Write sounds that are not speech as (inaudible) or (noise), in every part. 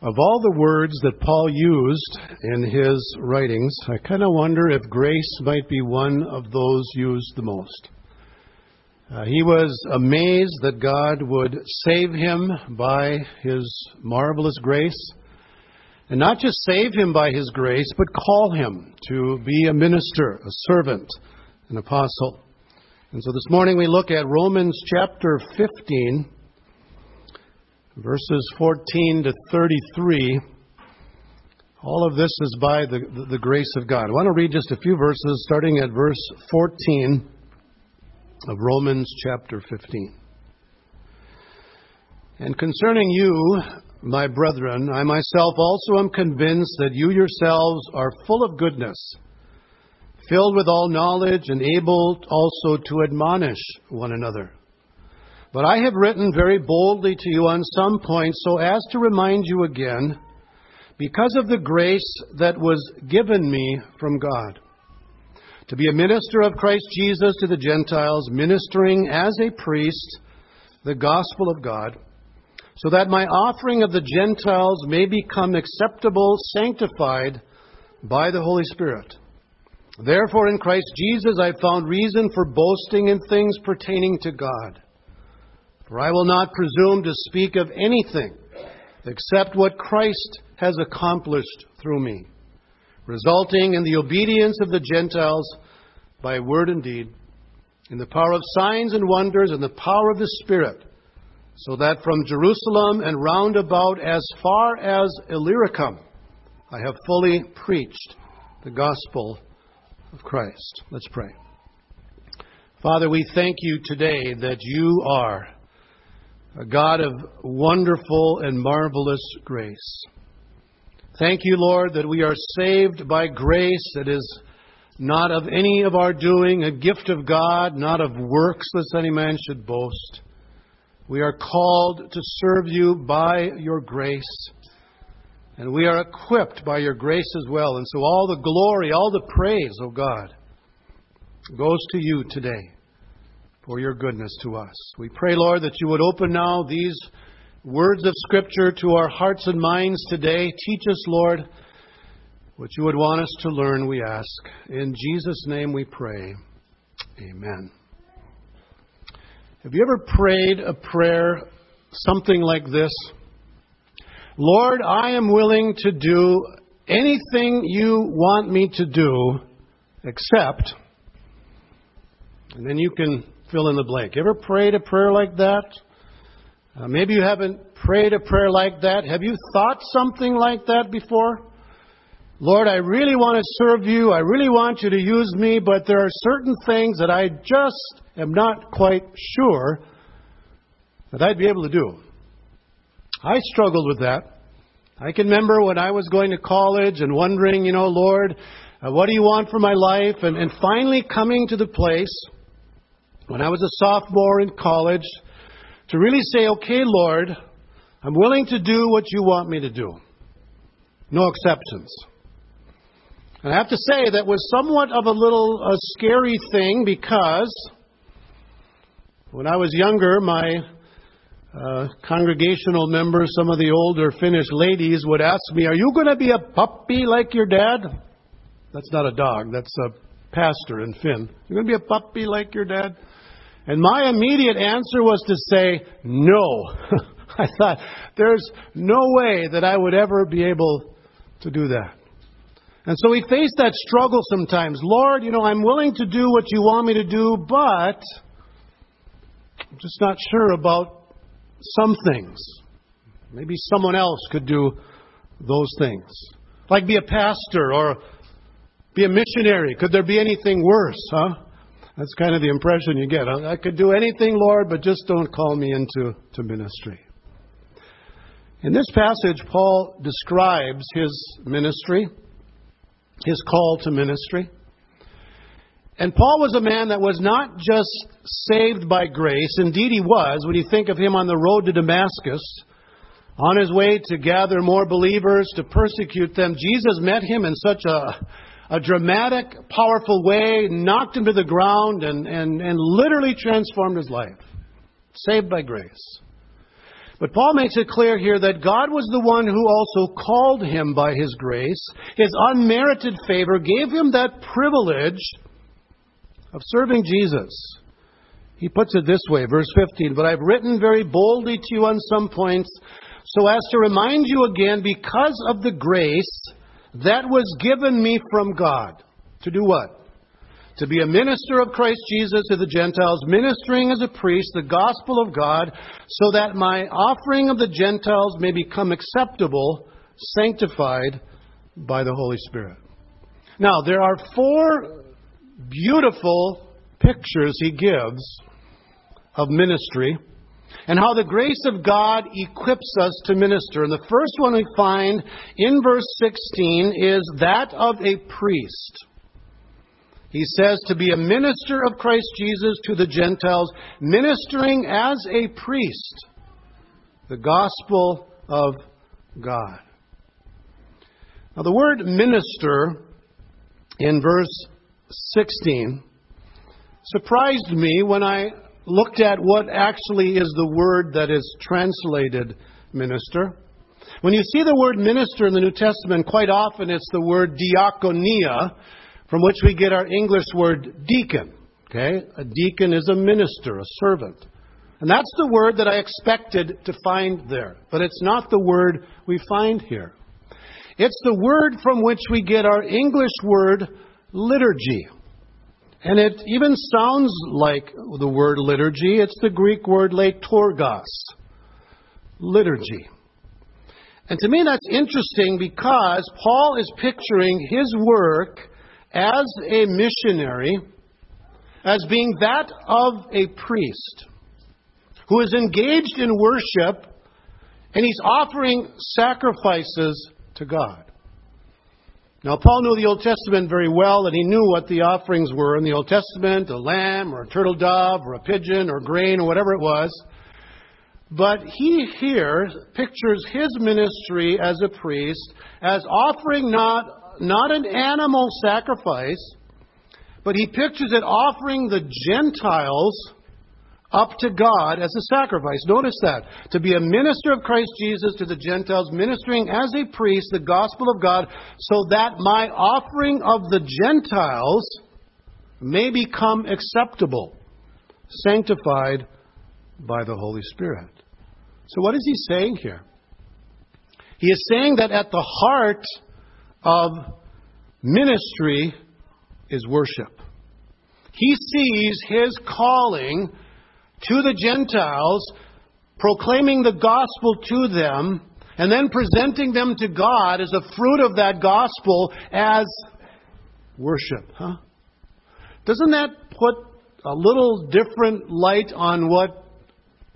Of all the words that Paul used in his writings, I kind of wonder if grace might be one of those used the most. Uh, he was amazed that God would save him by his marvelous grace. And not just save him by his grace, but call him to be a minister, a servant, an apostle. And so this morning we look at Romans chapter 15 verses 14 to 33. All of this is by the, the, grace of God. I want to read just a few verses, starting at verse 14 of Romans chapter 15. And concerning you, my brethren, I myself also am convinced that you yourselves are full of goodness, filled with all knowledge, and able also to admonish one another. But I have written very boldly to you on some points so as to remind you again, because of the grace that was given me from God, to be a minister of Christ Jesus to the Gentiles, ministering as a priest the gospel of God, so that my offering of the Gentiles may become acceptable, sanctified by the Holy Spirit. Therefore, in Christ Jesus, I found reason for boasting in things pertaining to God. For I will not presume to speak of anything except what Christ has accomplished through me, resulting in the obedience of the Gentiles by word and deed, in the power of signs and wonders, and the power of the Spirit, so that from Jerusalem and round about as far as Illyricum I have fully preached the gospel of Christ. Let's pray. Father, we thank you today that you are a God of wonderful and marvelous grace. Thank you, Lord, that we are saved by grace that is not of any of our doing, a gift of God, not of works, lest any man should boast. We are called to serve you by your grace, and we are equipped by your grace as well. And so all the glory, all the praise, O oh God, goes to you today for your goodness to us. We pray, Lord, that you would open now these words of Scripture to our hearts and minds today. Teach us, Lord, what you would want us to learn, we ask. In Jesus' name we pray. Amen. Have you ever prayed a prayer something like this? Lord, I am willing to do anything you want me to do except, and then you can fill in the blank. Ever prayed a prayer like that? Uh, maybe you haven't prayed a prayer like that. Have you thought something like that before? Lord, I really want to serve you. I really want you to use me, but there are certain things that I just am not quite sure that I'd be able to do. I struggled with that. I can remember when I was going to college and wondering, you know, Lord, uh, what do you want for my life? And, and finally coming to the place when I was a sophomore in college to really say, okay, Lord, I'm willing to do what you want me to do. No exceptions. And I have to say that was somewhat of a little a scary thing because when I was younger, my uh, congregational members, some of the older Finnish ladies, would ask me, Are you going to be a puppy like your dad? That's not a dog, that's a pastor in Finn. You're going to be a puppy like your dad? And my immediate answer was to say, no. (laughs) I thought, there's no way that I would ever be able to do that. And so we face that struggle sometimes. Lord, you know, I'm willing to do what you want me to do, but I'm just not sure about some things. Maybe someone else could do those things. Like be a pastor or be a missionary. Could there be anything worse, huh? That's kind of the impression you get. I, could do anything, Lord, but just don't call me into to ministry. In this passage, Paul describes his ministry, his call to ministry. And Paul was a man that was not just saved by grace. Indeed, he was. When you think of him on the road to Damascus, on his way to gather more believers, to persecute them, Jesus met him in such a a dramatic, powerful way, knocked him to the ground, and, and, and literally transformed his life. Saved by grace. But Paul makes it clear here that God was the one who also called him by his grace. His unmerited favor gave him that privilege of serving Jesus. He puts it this way, verse 15, But I've written very boldly to you on some points, so as to remind you again, because of the grace that was given me from God. To do what? To be a minister of Christ Jesus to the Gentiles, ministering as a priest the gospel of God, so that my offering of the Gentiles may become acceptable, sanctified by the Holy Spirit. Now, there are four beautiful pictures he gives of ministry and how the grace of God equips us to minister. And the first one we find in verse 16 is that of a priest. He says to be a minister of Christ Jesus to the Gentiles, ministering as a priest the gospel of God. Now, the word minister in verse 16 surprised me when I looked at what actually is the word that is translated minister. When you see the word minister in the New Testament, quite often it's the word diakonia, from which we get our English word deacon. Okay? A deacon is a minister, a servant. And that's the word that I expected to find there. But it's not the word we find here. It's the word from which we get our English word liturgy. And it even sounds like the word liturgy. It's the Greek word liturgos, liturgy. And to me, that's interesting because Paul is picturing his work as a missionary as being that of a priest who is engaged in worship and he's offering sacrifices to God. Now, Paul knew the Old Testament very well, and he knew what the offerings were in the Old Testament a lamb, or a turtle dove, or a pigeon, or grain, or whatever it was. But he here pictures his ministry as a priest as offering not, not an animal sacrifice, but he pictures it offering the Gentiles up to God as a sacrifice. Notice that. To be a minister of Christ Jesus to the Gentiles, ministering as a priest the gospel of God, so that my offering of the Gentiles may become acceptable, sanctified by the Holy Spirit. So, what is he saying here? He is saying that at the heart of ministry is worship. He sees his calling to the Gentiles, proclaiming the gospel to them, and then presenting them to God as a fruit of that gospel as worship. Huh? Doesn't that put a little different light on what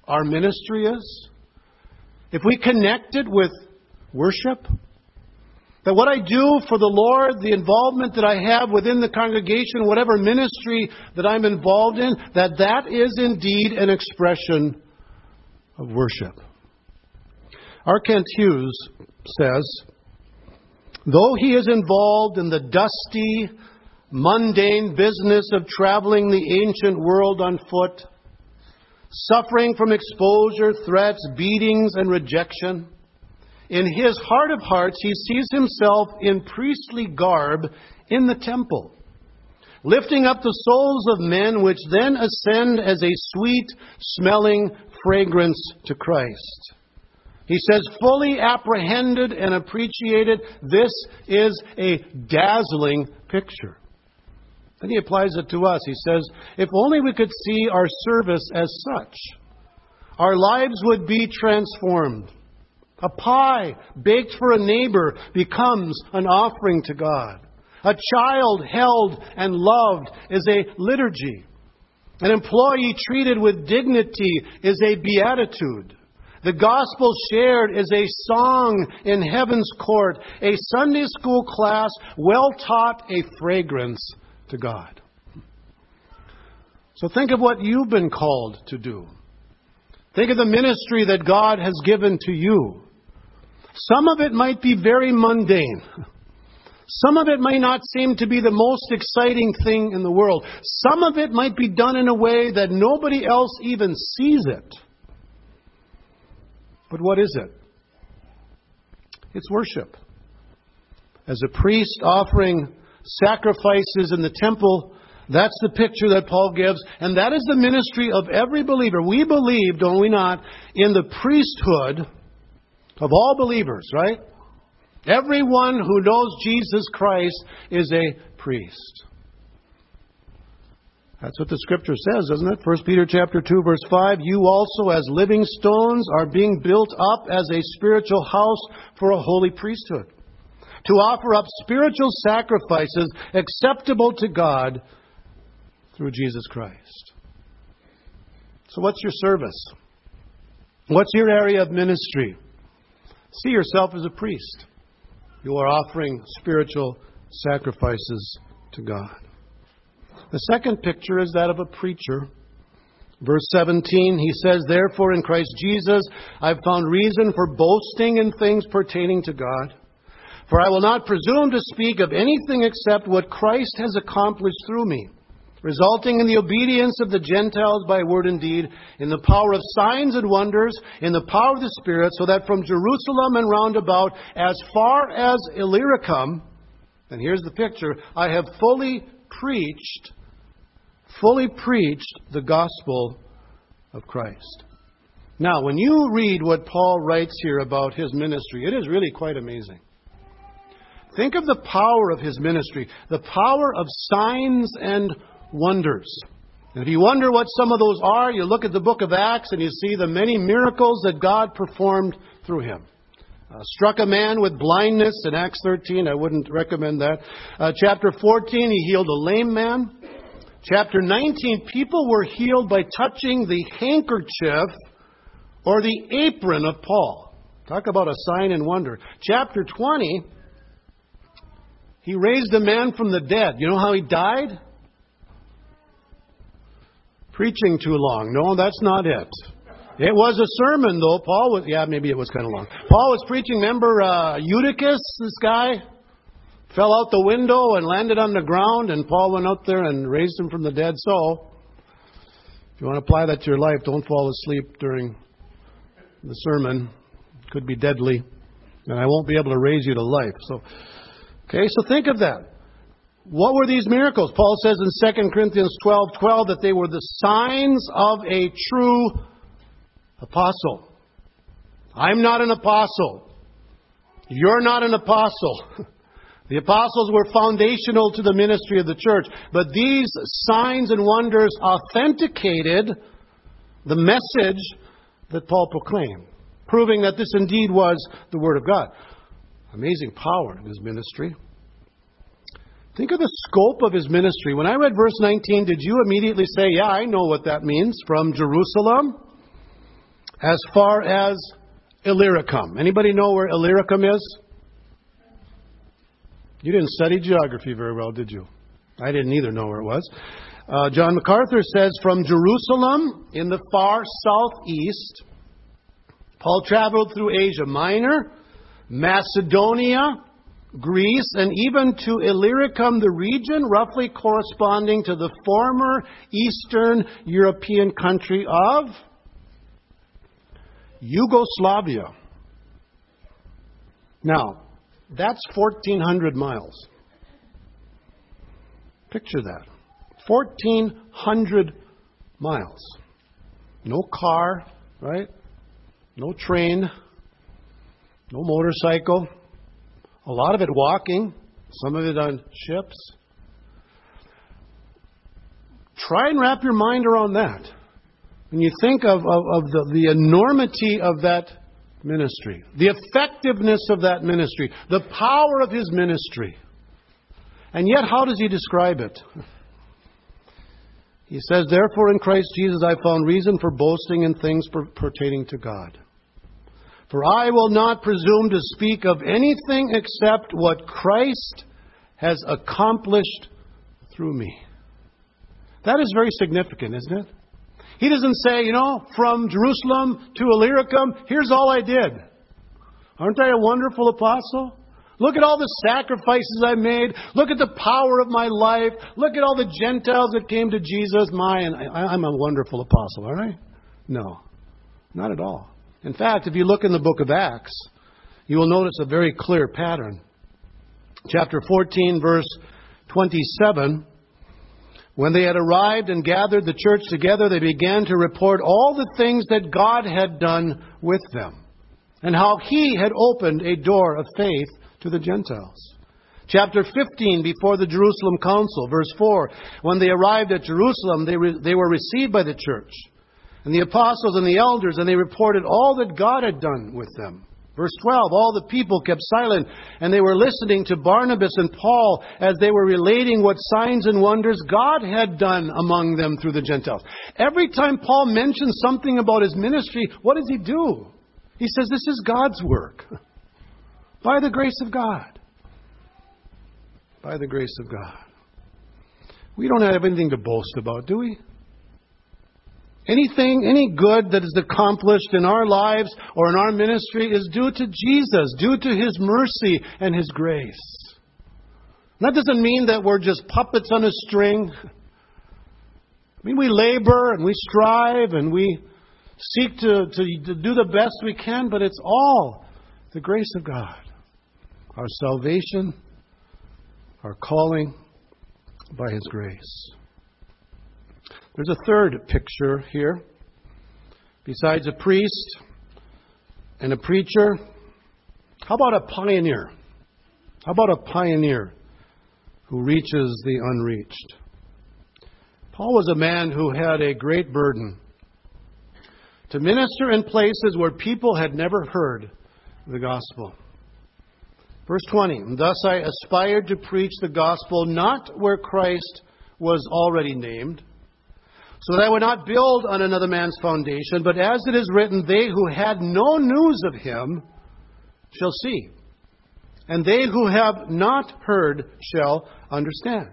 our ministry is? If we connect it with worship, that what I do for the Lord, the involvement that I have within the congregation, whatever ministry that I'm involved in, that that is indeed an expression of worship. R. Kent Hughes says, though he is involved in the dusty, mundane business of traveling the ancient world on foot, suffering from exposure, threats, beatings, and rejection, in his heart of hearts, he sees himself in priestly garb in the temple, lifting up the souls of men, which then ascend as a sweet smelling fragrance to Christ. He says, fully apprehended and appreciated, this is a dazzling picture. Then he applies it to us. He says, if only we could see our service as such, our lives would be transformed. A pie baked for a neighbor becomes an offering to God. A child held and loved is a liturgy. An employee treated with dignity is a beatitude. The gospel shared is a song in heaven's court. A Sunday school class well taught a fragrance to God. So think of what you've been called to do. Think of the ministry that God has given to you. Some of it might be very mundane. Some of it may not seem to be the most exciting thing in the world. Some of it might be done in a way that nobody else even sees it. But what is it? It's worship. As a priest offering sacrifices in the temple, that's the picture that Paul gives, and that is the ministry of every believer. We believe, don't we not, in the priesthood of all believers, right? Everyone who knows Jesus Christ is a priest. That's what the scripture says, isn't it? 1 Peter chapter 2 verse 5, you also as living stones are being built up as a spiritual house for a holy priesthood, to offer up spiritual sacrifices acceptable to God through Jesus Christ. So what's your service? What's your area of ministry? See yourself as a priest. You are offering spiritual sacrifices to God. The second picture is that of a preacher. Verse 17, he says, Therefore in Christ Jesus I've found reason for boasting in things pertaining to God. For I will not presume to speak of anything except what Christ has accomplished through me, resulting in the obedience of the Gentiles by word and deed, in the power of signs and wonders, in the power of the Spirit, so that from Jerusalem and round about, as far as Illyricum, and here's the picture, I have fully preached fully preached the gospel of Christ. Now, when you read what Paul writes here about his ministry, it is really quite amazing. Think of the power of his ministry, the power of signs and wonders. And if you wonder what some of those are, you look at the book of Acts and you see the many miracles that God performed through him. Uh, struck a man with blindness in Acts 13. I wouldn't recommend that. Uh, chapter 14, he healed a lame man. Chapter 19, people were healed by touching the handkerchief or the apron of Paul. Talk about a sign and wonder. Chapter 20, he raised a man from the dead. You know how he died? Preaching too long. No, that's not it. It was a sermon, though. Paul was, yeah, maybe it was kind of long. Paul was preaching. Remember uh, Eutychus, this guy? fell out the window and landed on the ground, and Paul went out there and raised him from the dead. So, if you want to apply that to your life, don't fall asleep during the sermon. It could be deadly, and I won't be able to raise you to life. So, okay, so think of that. What were these miracles? Paul says in 2 Corinthians 12 12 that they were the signs of a true apostle. I'm not an apostle. You're not an apostle. (laughs) The apostles were foundational to the ministry of the church, but these signs and wonders authenticated the message that Paul proclaimed, proving that this indeed was the Word of God. Amazing power in his ministry. Think of the scope of his ministry. When I read verse 19, did you immediately say, Yeah, I know what that means? From Jerusalem as far as Illyricum. Anybody know where Illyricum is? You didn't study geography very well, did you? I didn't either know where it was. Uh, John MacArthur says from Jerusalem in the far southeast, Paul traveled through Asia Minor, Macedonia, Greece, and even to Illyricum, the region roughly corresponding to the former Eastern European country of Yugoslavia. Now, that's 1,400 miles. Picture that. 1,400 miles. No car, right? No train. No motorcycle. A lot of it walking, some of it on ships. Try and wrap your mind around that. When you think of, of, of the, the enormity of that ministry, the effectiveness of that ministry, the power of his ministry. And yet, how does he describe it? He says, Therefore, in Christ Jesus I found reason for boasting in things pertaining to God. For I will not presume to speak of anything except what Christ has accomplished through me. That is very significant, isn't it? He doesn't say, you know, from Jerusalem to Illyricum, here's all I did. Aren't I a wonderful apostle? Look at all the sacrifices I made. Look at the power of my life. Look at all the Gentiles that came to Jesus. My, I, I'm a wonderful apostle, aren't I? No, not at all. In fact, if you look in the book of Acts, you will notice a very clear pattern. Chapter 14, verse 27. When they had arrived and gathered the church together, they began to report all the things that God had done with them and how He had opened a door of faith to the Gentiles. Chapter 15, before the Jerusalem Council, verse 4. When they arrived at Jerusalem, they, re- they were received by the church and the apostles and the elders, and they reported all that God had done with them. Verse 12, all the people kept silent, and they were listening to Barnabas and Paul as they were relating what signs and wonders God had done among them through the Gentiles. Every time Paul mentions something about his ministry, what does he do? He says, This is God's work. (laughs) By the grace of God. By the grace of God. We don't have anything to boast about, do we? Anything, any good that is accomplished in our lives or in our ministry is due to Jesus, due to His mercy and His grace. That doesn't mean that we're just puppets on a string. I mean, we labor and we strive and we seek to, to, to do the best we can, but it's all the grace of God. Our salvation, our calling by His grace. There's a third picture here. Besides a priest and a preacher, how about a pioneer? How about a pioneer who reaches the unreached? Paul was a man who had a great burden to minister in places where people had never heard the gospel. Verse 20 Thus I aspired to preach the gospel not where Christ was already named so that I would not build on another man's foundation, but as it is written, they who had no news of him shall see, and they who have not heard shall understand.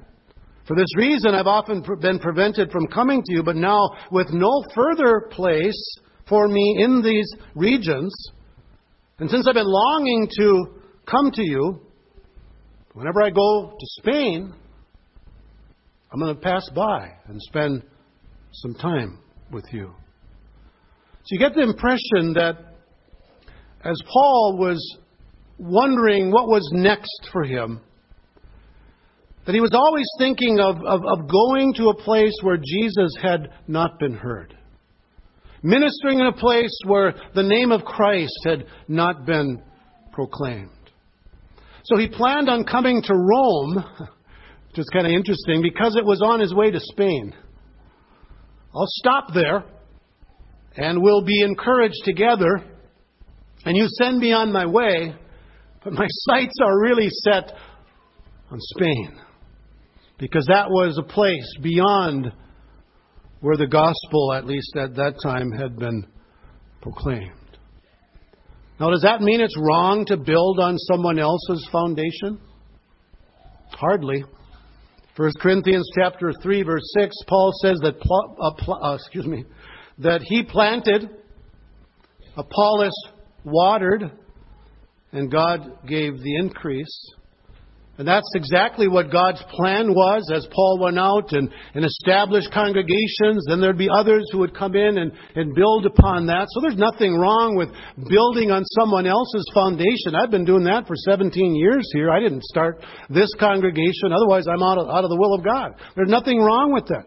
For this reason, I've often been prevented from coming to you, but now, with no further place for me in these regions, and since I've been longing to come to you, whenever I go to Spain, I'm going to pass by and spend some time with you. So you get the impression that as Paul was wondering what was next for him, that he was always thinking of, of, of, going to a place where Jesus had not been heard. Ministering in a place where the name of Christ had not been proclaimed. So he planned on coming to Rome, (laughs) which is kind of interesting, because it was on his way to Spain. I'll stop there and we'll be encouraged together. And you send me on my way, but my (laughs) sights are really set on Spain because that was a place beyond where the gospel, at least at that time, had been proclaimed. Now, does that mean it's wrong to build on someone else's foundation? Hardly. 1 Corinthians chapter 3 verse 6 Paul says that uh, pl- uh, excuse me that he planted Apollos watered and God gave the increase and that's exactly what God's plan was as Paul went out and, and established congregations. Then there'd be others who would come in and, and build upon that. So there's nothing wrong with building on someone else's foundation. I've been doing that for 17 years here. I didn't start this congregation. Otherwise, I'm out of, out of the will of God. There's nothing wrong with that.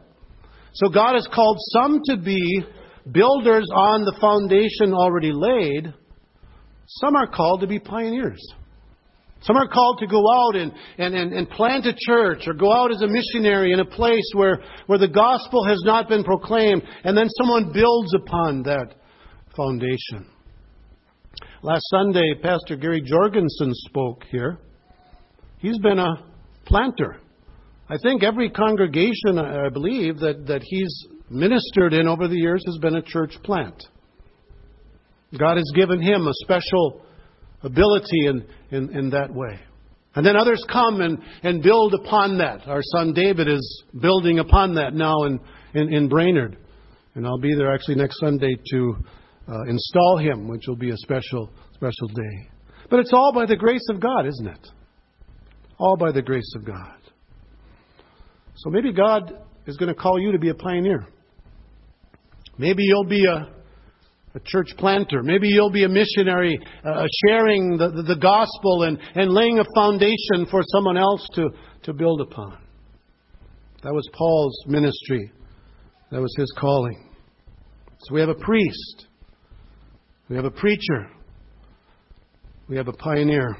So God has called some to be builders on the foundation already laid. Some are called to be pioneers. Some are called to go out and, and, and, and, plant a church or go out as a missionary in a place where, where the gospel has not been proclaimed, and then someone builds upon that foundation. Last Sunday, Pastor Gary Jorgensen spoke here. He's been a planter. I think every congregation, I believe, that, that he's ministered in over the years has been a church plant. God has given him a special ability in, in, in that way. And then others come and, and build upon that. Our son David is building upon that now in, in, in Brainerd. And I'll be there actually next Sunday to uh, install him, which will be a special, special day. But it's all by the grace of God, isn't it? All by the grace of God. So maybe God is going to call you to be a pioneer. Maybe you'll be a, a church planter. Maybe you'll be a missionary uh, sharing the, the, the, gospel and, and laying a foundation for someone else to, to build upon. That was Paul's ministry. That was his calling. So we have a priest. We have a preacher. We have a pioneer.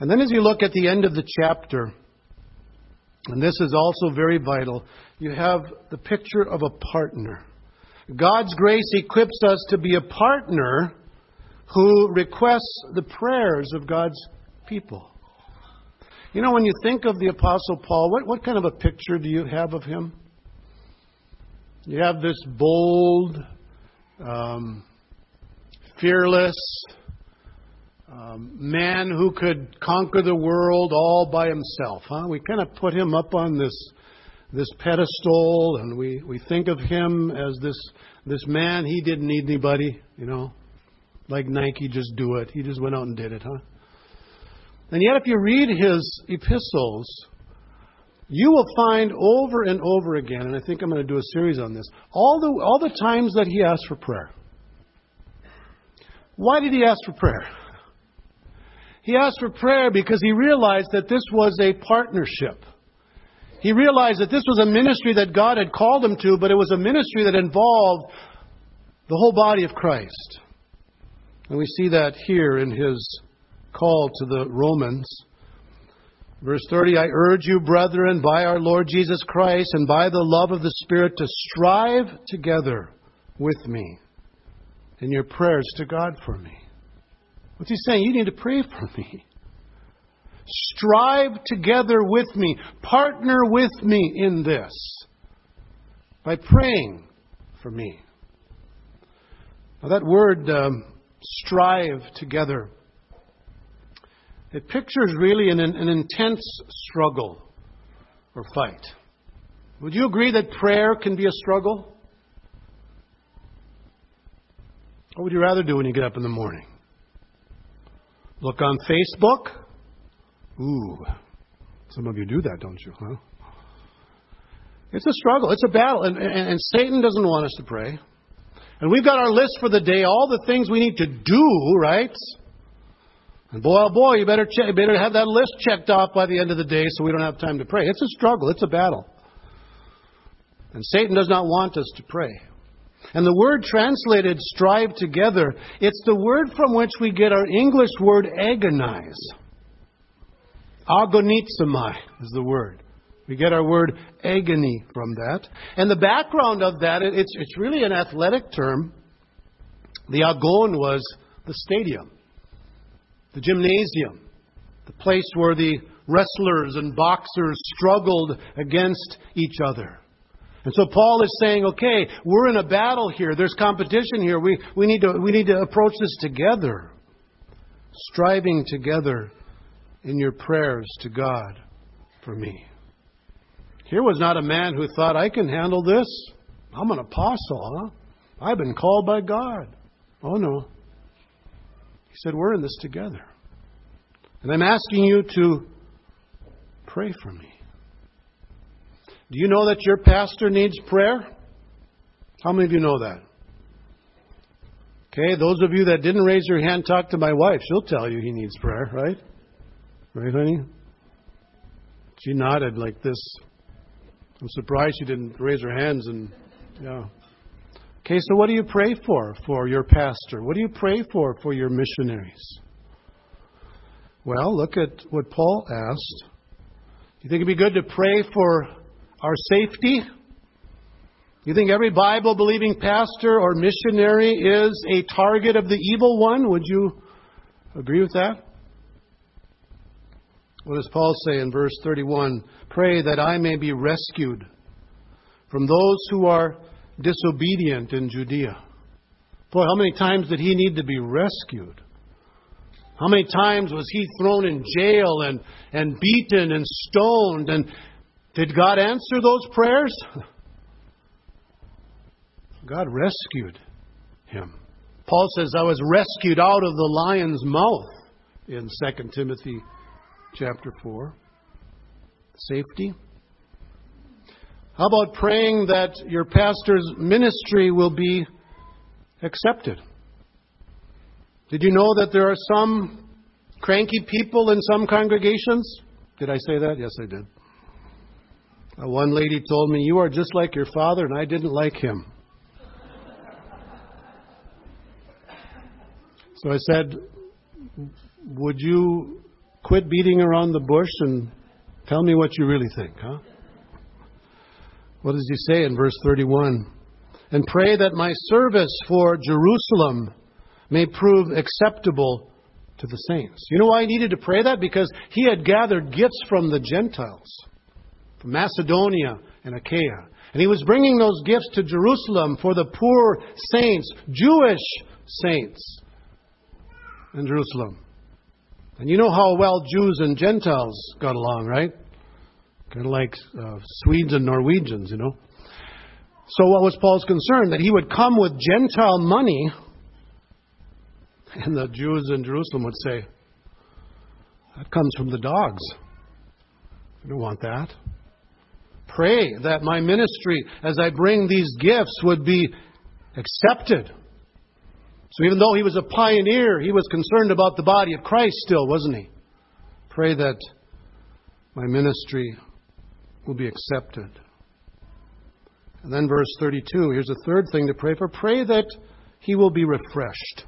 And then as you look at the end of the chapter, and this is also very vital, you have the picture of a partner. God's grace equips us to be a partner who requests the prayers of God's people. You know, when you think of the Apostle Paul, what, what kind of a picture do you have of him? You have this bold, um, fearless um, man who could conquer the world all by himself. Huh? We kind of put him up on this this pedestal, and we, we think of him as this this man. He didn't need anybody, you know, like Nike. Just do it. He just went out and did it, huh? And yet, if you read his epistles, you will find over and over again, and I think I'm going to do a series on this, all the all the times that he asked for prayer. Why did he ask for prayer? He asked for prayer because he realized that this was a partnership. He realized that this was a ministry that God had called him to, but it was a ministry that involved the whole body of Christ. And we see that here in his call to the Romans. Verse 30 I urge you, brethren, by our Lord Jesus Christ and by the love of the Spirit, to strive together with me in your prayers to God for me. What's he saying? You need to pray for me. Strive together with me. Partner with me in this by praying for me. Now, that word, um, strive together, it pictures really an, an intense struggle or fight. Would you agree that prayer can be a struggle? What would you rather do when you get up in the morning? Look on Facebook? Ooh, some of you do that, don't you, huh? It's a struggle. It's a battle. And, and, and, Satan doesn't want us to pray. And we've got our list for the day, all the things we need to do, right? And boy, oh boy, you better, check, you better have that list checked off by the end of the day so we don't have time to pray. It's a struggle. It's a battle. And Satan does not want us to pray. And the word translated strive together, it's the word from which we get our English word agonize. Agonizomai is the word. We get our word agony from that. And the background of that, it's, it's really an athletic term. The agon was the stadium, the gymnasium, the place where the wrestlers and boxers struggled against each other. And so Paul is saying, okay, we're in a battle here. There's competition here. We, we, need, to, we need to approach this together, striving together in your prayers to God for me. Here was not a man who thought, I can handle this. I'm an apostle, huh? I've been called by God. Oh, no. He said, We're in this together. And I'm asking you to pray for me. Do you know that your pastor needs prayer? How many of you know that? Okay, those of you that didn't raise your hand, talk to my wife. She'll tell you he needs prayer, right? Right, honey? She nodded like this. I'm surprised she didn't raise her hands and, yeah. Okay, so what do you pray for for your pastor? What do you pray for for your missionaries? Well, look at what Paul asked. Do You think it'd be good to pray for our safety? Do You think every Bible believing pastor or missionary is a target of the evil one? Would you agree with that? What does Paul say in verse 31? Pray that I may be rescued from those who are disobedient in Judea. Boy, how many times did he need to be rescued? How many times was he thrown in jail and, and beaten and stoned? And did God answer those prayers? (laughs) God rescued him. Paul says, I was rescued out of the lion's mouth in 2 Timothy chapter 4. Safety. How about praying that your pastor's ministry will be accepted. Did you know that there are some cranky people in some congregations? Did I say that? Yes, I did. Uh, one lady told me, You are just like your father, and I didn't like him. So I said, Would you quit beating around the bush and tell me what you really think, huh? What does he say in verse 31? And pray that my service for Jerusalem may prove acceptable to the saints. You know why he needed to pray that? Because he had gathered gifts from the Gentiles, from Macedonia and Achaia. And he was bringing those gifts to Jerusalem for the poor saints, Jewish saints in Jerusalem. And you know how well Jews and Gentiles got along, right? Kind of like uh, Swedes and Norwegians, you know. So, what was Paul's concern? That he would come with Gentile money, and the Jews in Jerusalem would say, That comes from the dogs. We don't want that. Pray that my ministry, as I bring these gifts, would be accepted so even though he was a pioneer, he was concerned about the body of Christ still, wasn't he? Pray that my ministry will be accepted. And then verse 32, here's a third thing to pray for. Pray that he will be refreshed.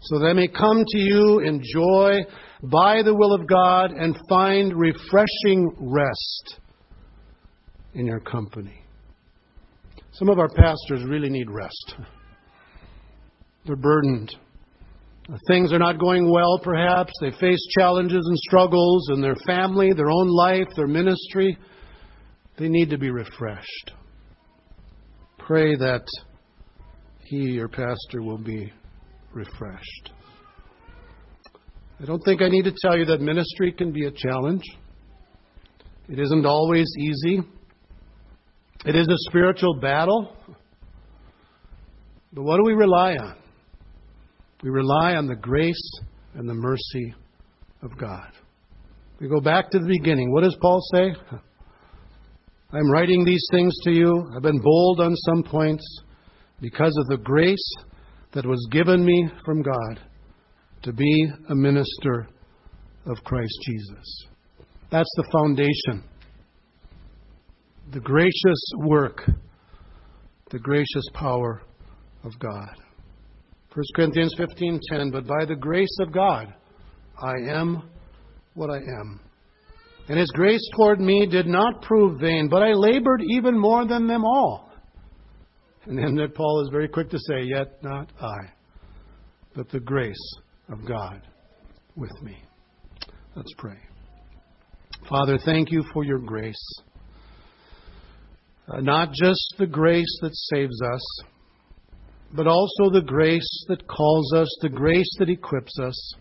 So that I may come to you in joy by the will of God and find refreshing rest in your company. Some of our pastors really need rest. (laughs) They're burdened. Things are not going well, perhaps. They face challenges and struggles in their family, their own life, their ministry. They need to be refreshed. Pray that he, your pastor, will be refreshed. I don't think I need to tell you that ministry can be a challenge. It isn't always easy. It is a spiritual battle. But what do we rely on? We rely on the grace and the mercy of God. We go back to the beginning. What does Paul say? (laughs) I'm writing these things to you. I've been bold on some points because of the grace that was given me from God to be a minister of Christ Jesus. That's the foundation. The gracious work, the gracious power of God. 1 Corinthians 15:10 but by the grace of God I am what I am. And his grace toward me did not prove vain but I labored even more than them all. And then that Paul is very quick to say yet not I but the grace of God with me. Let's pray. Father thank you for your grace. Uh, not just the grace that saves us but also the grace that calls us, the grace that equips us,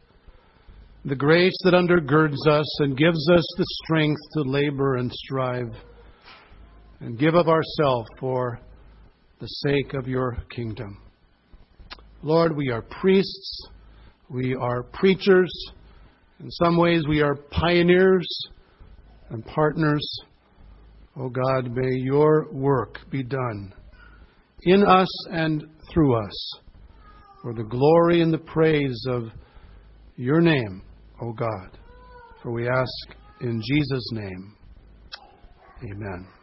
the grace that undergirds us and gives us the strength to labor and strive and give of ourselves for the sake of your kingdom. Lord, we are priests, we are preachers, in some ways we are pioneers and partners. Oh God, may your work be done in us and through us for the glory and the praise of your name, O God. For we ask in Jesus' name. Amen.